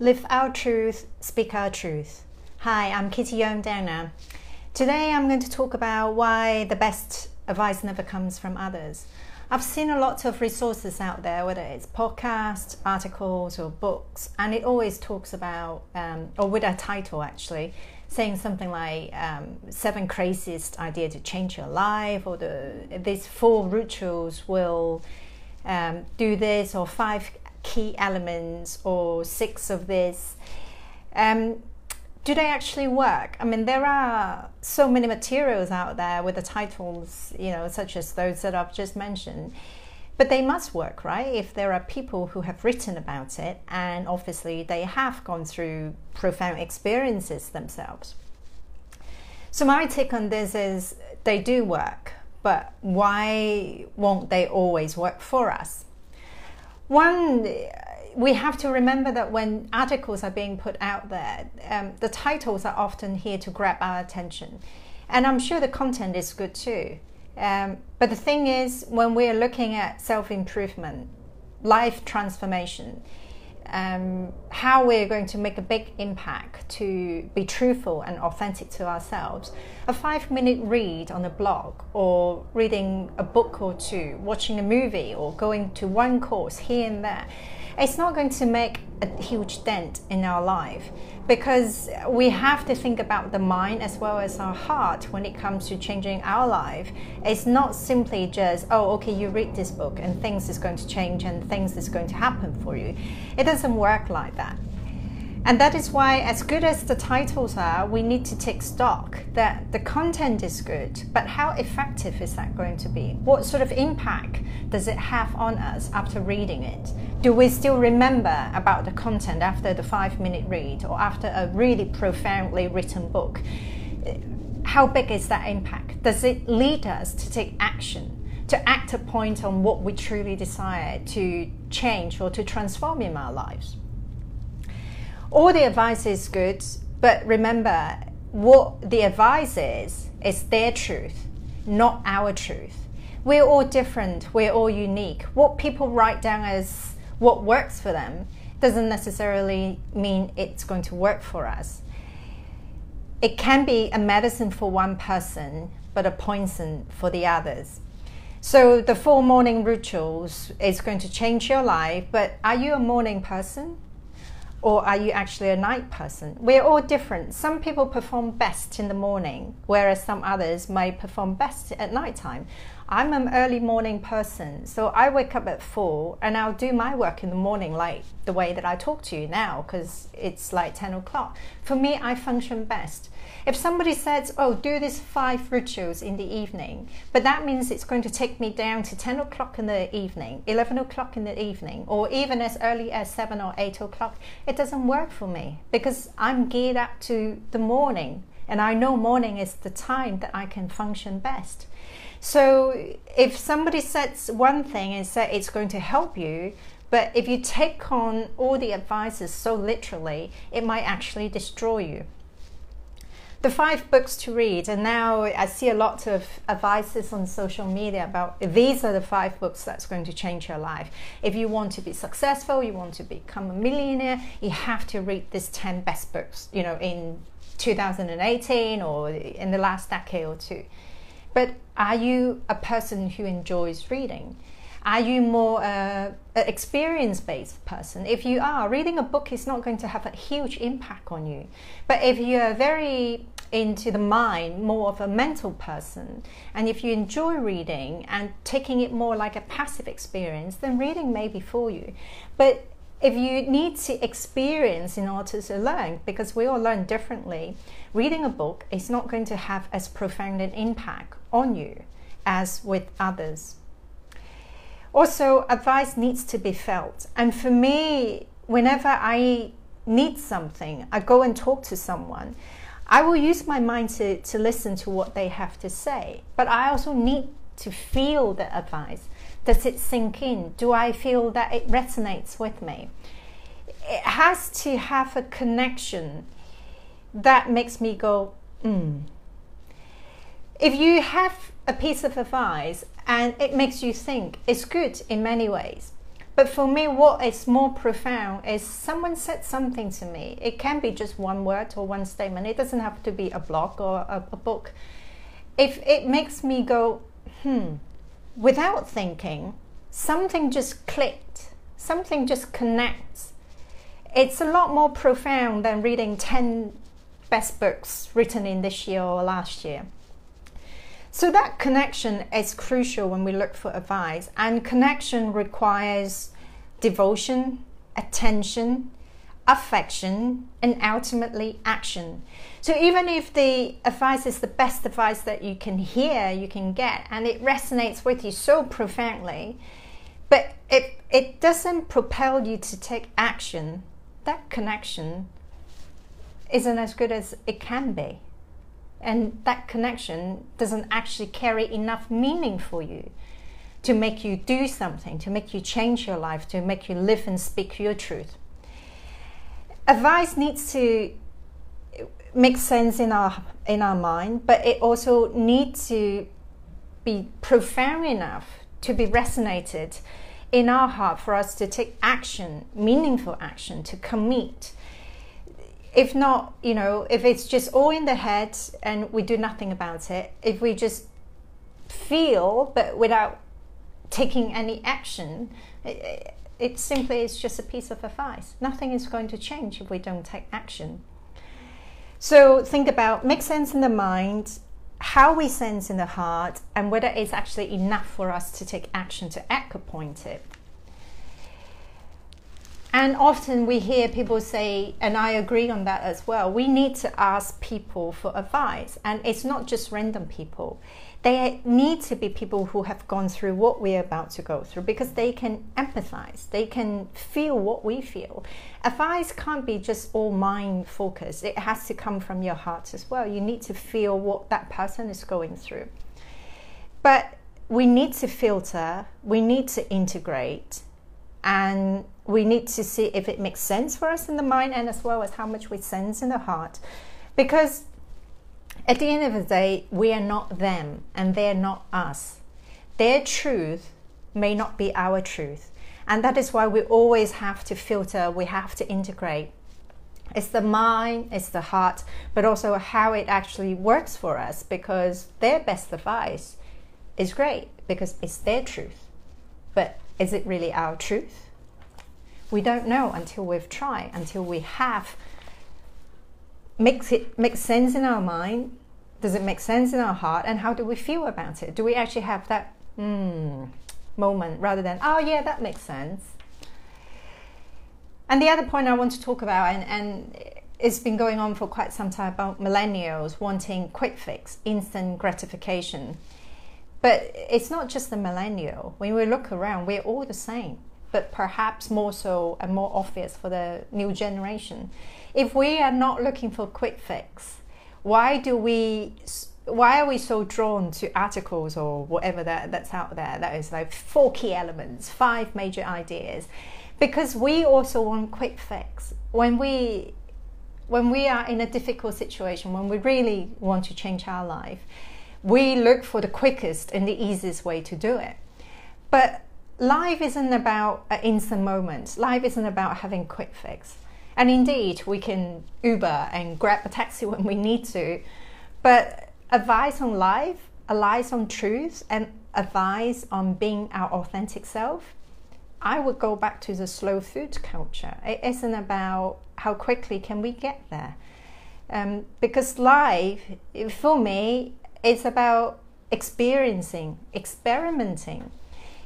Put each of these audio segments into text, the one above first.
Live our truth, speak our truth. Hi, I'm Kitty Downer. Today I'm going to talk about why the best advice never comes from others. I've seen a lot of resources out there, whether it's podcasts, articles, or books, and it always talks about, um, or with a title actually, saying something like um, seven craziest ideas to change your life, or the these four rituals will um, do this, or five key elements, or six of this. Um, do they actually work? I mean, there are so many materials out there with the titles, you know, such as those that I've just mentioned. But they must work, right? If there are people who have written about it, and obviously they have gone through profound experiences themselves. So, my take on this is they do work, but why won't they always work for us? One, we have to remember that when articles are being put out there, um, the titles are often here to grab our attention. And I'm sure the content is good too. Um, but the thing is, when we're looking at self improvement, life transformation, um, how we're going to make a big impact to be truthful and authentic to ourselves, a five minute read on a blog, or reading a book or two, watching a movie, or going to one course here and there it's not going to make a huge dent in our life because we have to think about the mind as well as our heart when it comes to changing our life. It's not simply just, oh, okay, you read this book and things is going to change and things is going to happen for you. It doesn't work like that. And that is why, as good as the titles are, we need to take stock that the content is good, but how effective is that going to be? What sort of impact does it have on us after reading it? Do we still remember about the content after the five minute read or after a really profoundly written book? How big is that impact? Does it lead us to take action? To act a point on what we truly desire to change or to transform in our lives? All the advice is good, but remember what the advice is is their truth, not our truth. We're all different, we're all unique. What people write down as what works for them doesn't necessarily mean it's going to work for us. It can be a medicine for one person, but a poison for the others. So the four morning rituals is going to change your life, but are you a morning person? Or are you actually a night person? We're all different. Some people perform best in the morning, whereas some others may perform best at nighttime. I'm an early morning person, so I wake up at four and I'll do my work in the morning, like the way that I talk to you now, because it's like 10 o'clock. For me, I function best. If somebody says, Oh, do these five rituals in the evening, but that means it's going to take me down to 10 o'clock in the evening, 11 o'clock in the evening, or even as early as 7 or 8 o'clock, it doesn't work for me because I'm geared up to the morning and I know morning is the time that I can function best. So if somebody says one thing and say it's going to help you, but if you take on all the advices so literally, it might actually destroy you. The five books to read, and now I see a lot of advices on social media about these are the five books that's going to change your life. If you want to be successful, you want to become a millionaire, you have to read these 10 best books, you know, in 2018 or in the last decade or two. But are you a person who enjoys reading? Are you more uh, an experience based person? If you are, reading a book is not going to have a huge impact on you. But if you are very into the mind, more of a mental person, and if you enjoy reading and taking it more like a passive experience, then reading may be for you. But if you need to experience in order to learn, because we all learn differently, reading a book is not going to have as profound an impact on you as with others. Also, advice needs to be felt. And for me, whenever I need something, I go and talk to someone. I will use my mind to, to listen to what they have to say, but I also need to feel the advice. Does it sink in? Do I feel that it resonates with me? It has to have a connection that makes me go, hmm. If you have a piece of advice and it makes you think, it's good in many ways. But for me, what is more profound is someone said something to me. It can be just one word or one statement. It doesn't have to be a blog or a, a book. If it makes me go, hmm, without thinking, something just clicked, something just connects. It's a lot more profound than reading 10 best books written in this year or last year. So that connection is crucial when we look for advice, and connection requires devotion, attention, affection, and ultimately action. So even if the advice is the best advice that you can hear, you can get, and it resonates with you so profoundly, but it, it doesn't propel you to take action, that connection isn't as good as it can be. And that connection doesn't actually carry enough meaning for you to make you do something, to make you change your life, to make you live and speak your truth. Advice needs to make sense in our in our mind, but it also needs to be profound enough to be resonated in our heart for us to take action, meaningful action, to commit. If not, you know, if it's just all in the head and we do nothing about it, if we just feel but without taking any action, it, simply is just a piece of advice. Nothing is going to change if we don't take action. So think about make sense in the mind, how we sense in the heart, and whether it's actually enough for us to take action to echo point it. And often we hear people say, and I agree on that as well, we need to ask people for advice. And it's not just random people. They need to be people who have gone through what we're about to go through because they can empathize, they can feel what we feel. Advice can't be just all mind focused, it has to come from your heart as well. You need to feel what that person is going through. But we need to filter, we need to integrate, and we need to see if it makes sense for us in the mind and as well as how much we sense in the heart. Because at the end of the day, we are not them and they're not us. Their truth may not be our truth. And that is why we always have to filter, we have to integrate. It's the mind, it's the heart, but also how it actually works for us because their best advice is great because it's their truth. But is it really our truth? We don't know until we've tried, until we have. Makes it makes sense in our mind? Does it make sense in our heart? And how do we feel about it? Do we actually have that hmm moment rather than, oh yeah, that makes sense? And the other point I want to talk about, and, and it's been going on for quite some time about millennials wanting quick fix, instant gratification. But it's not just the millennial. When we look around, we're all the same but perhaps more so and more obvious for the new generation. If we are not looking for quick fix, why do we? Why are we so drawn to articles or whatever that, that's out there? That is like four key elements, five major ideas, because we also want quick fix. When we when we are in a difficult situation, when we really want to change our life, we look for the quickest and the easiest way to do it. But life isn't about an instant moment. Life isn't about having quick fix. And indeed, we can Uber and grab a taxi when we need to. But advice on life, advice on truth, and advice on being our authentic self, I would go back to the slow food culture. It isn't about how quickly can we get there. Um, because life, for me, is about experiencing, experimenting,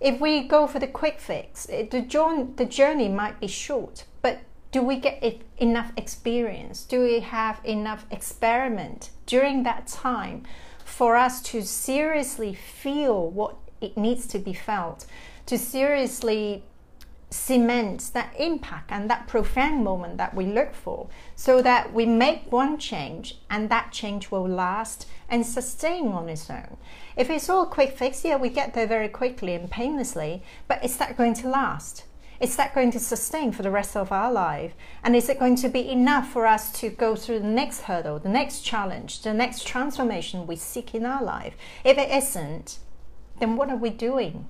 if we go for the quick fix, the, journey, the journey might be short, but do we get enough experience? Do we have enough experiment during that time for us to seriously feel what it needs to be felt, to seriously cement that impact and that profound moment that we look for so that we make one change and that change will last and sustain on its own. If it's all quick fix, yeah, we get there very quickly and painlessly, but is that going to last? Is that going to sustain for the rest of our life? And is it going to be enough for us to go through the next hurdle, the next challenge, the next transformation we seek in our life? If it isn't, then what are we doing?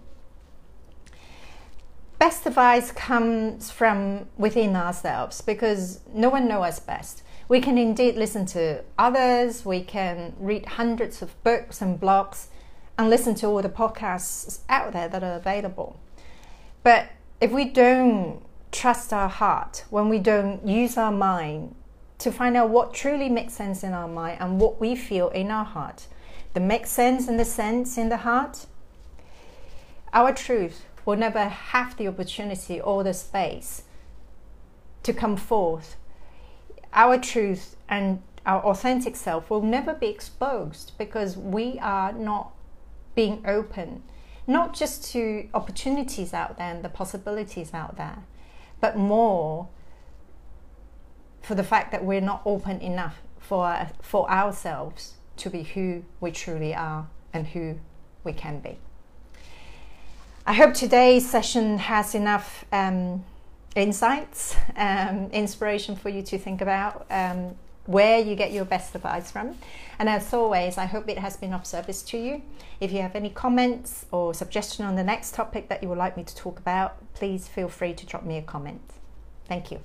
Best advice comes from within ourselves because no one knows us best. We can indeed listen to others, we can read hundreds of books and blogs and listen to all the podcasts out there that are available. But if we don't trust our heart, when we don't use our mind to find out what truly makes sense in our mind and what we feel in our heart, the make sense and the sense in the heart, our truth will never have the opportunity or the space to come forth. Our truth and our authentic self will never be exposed because we are not being open, not just to opportunities out there and the possibilities out there, but more for the fact that we're not open enough for, for ourselves to be who we truly are and who we can be. I hope today's session has enough um, insights, um, inspiration for you to think about um, where you get your best advice from. And as always, I hope it has been of service to you. If you have any comments or suggestion on the next topic that you would like me to talk about, please feel free to drop me a comment. Thank you.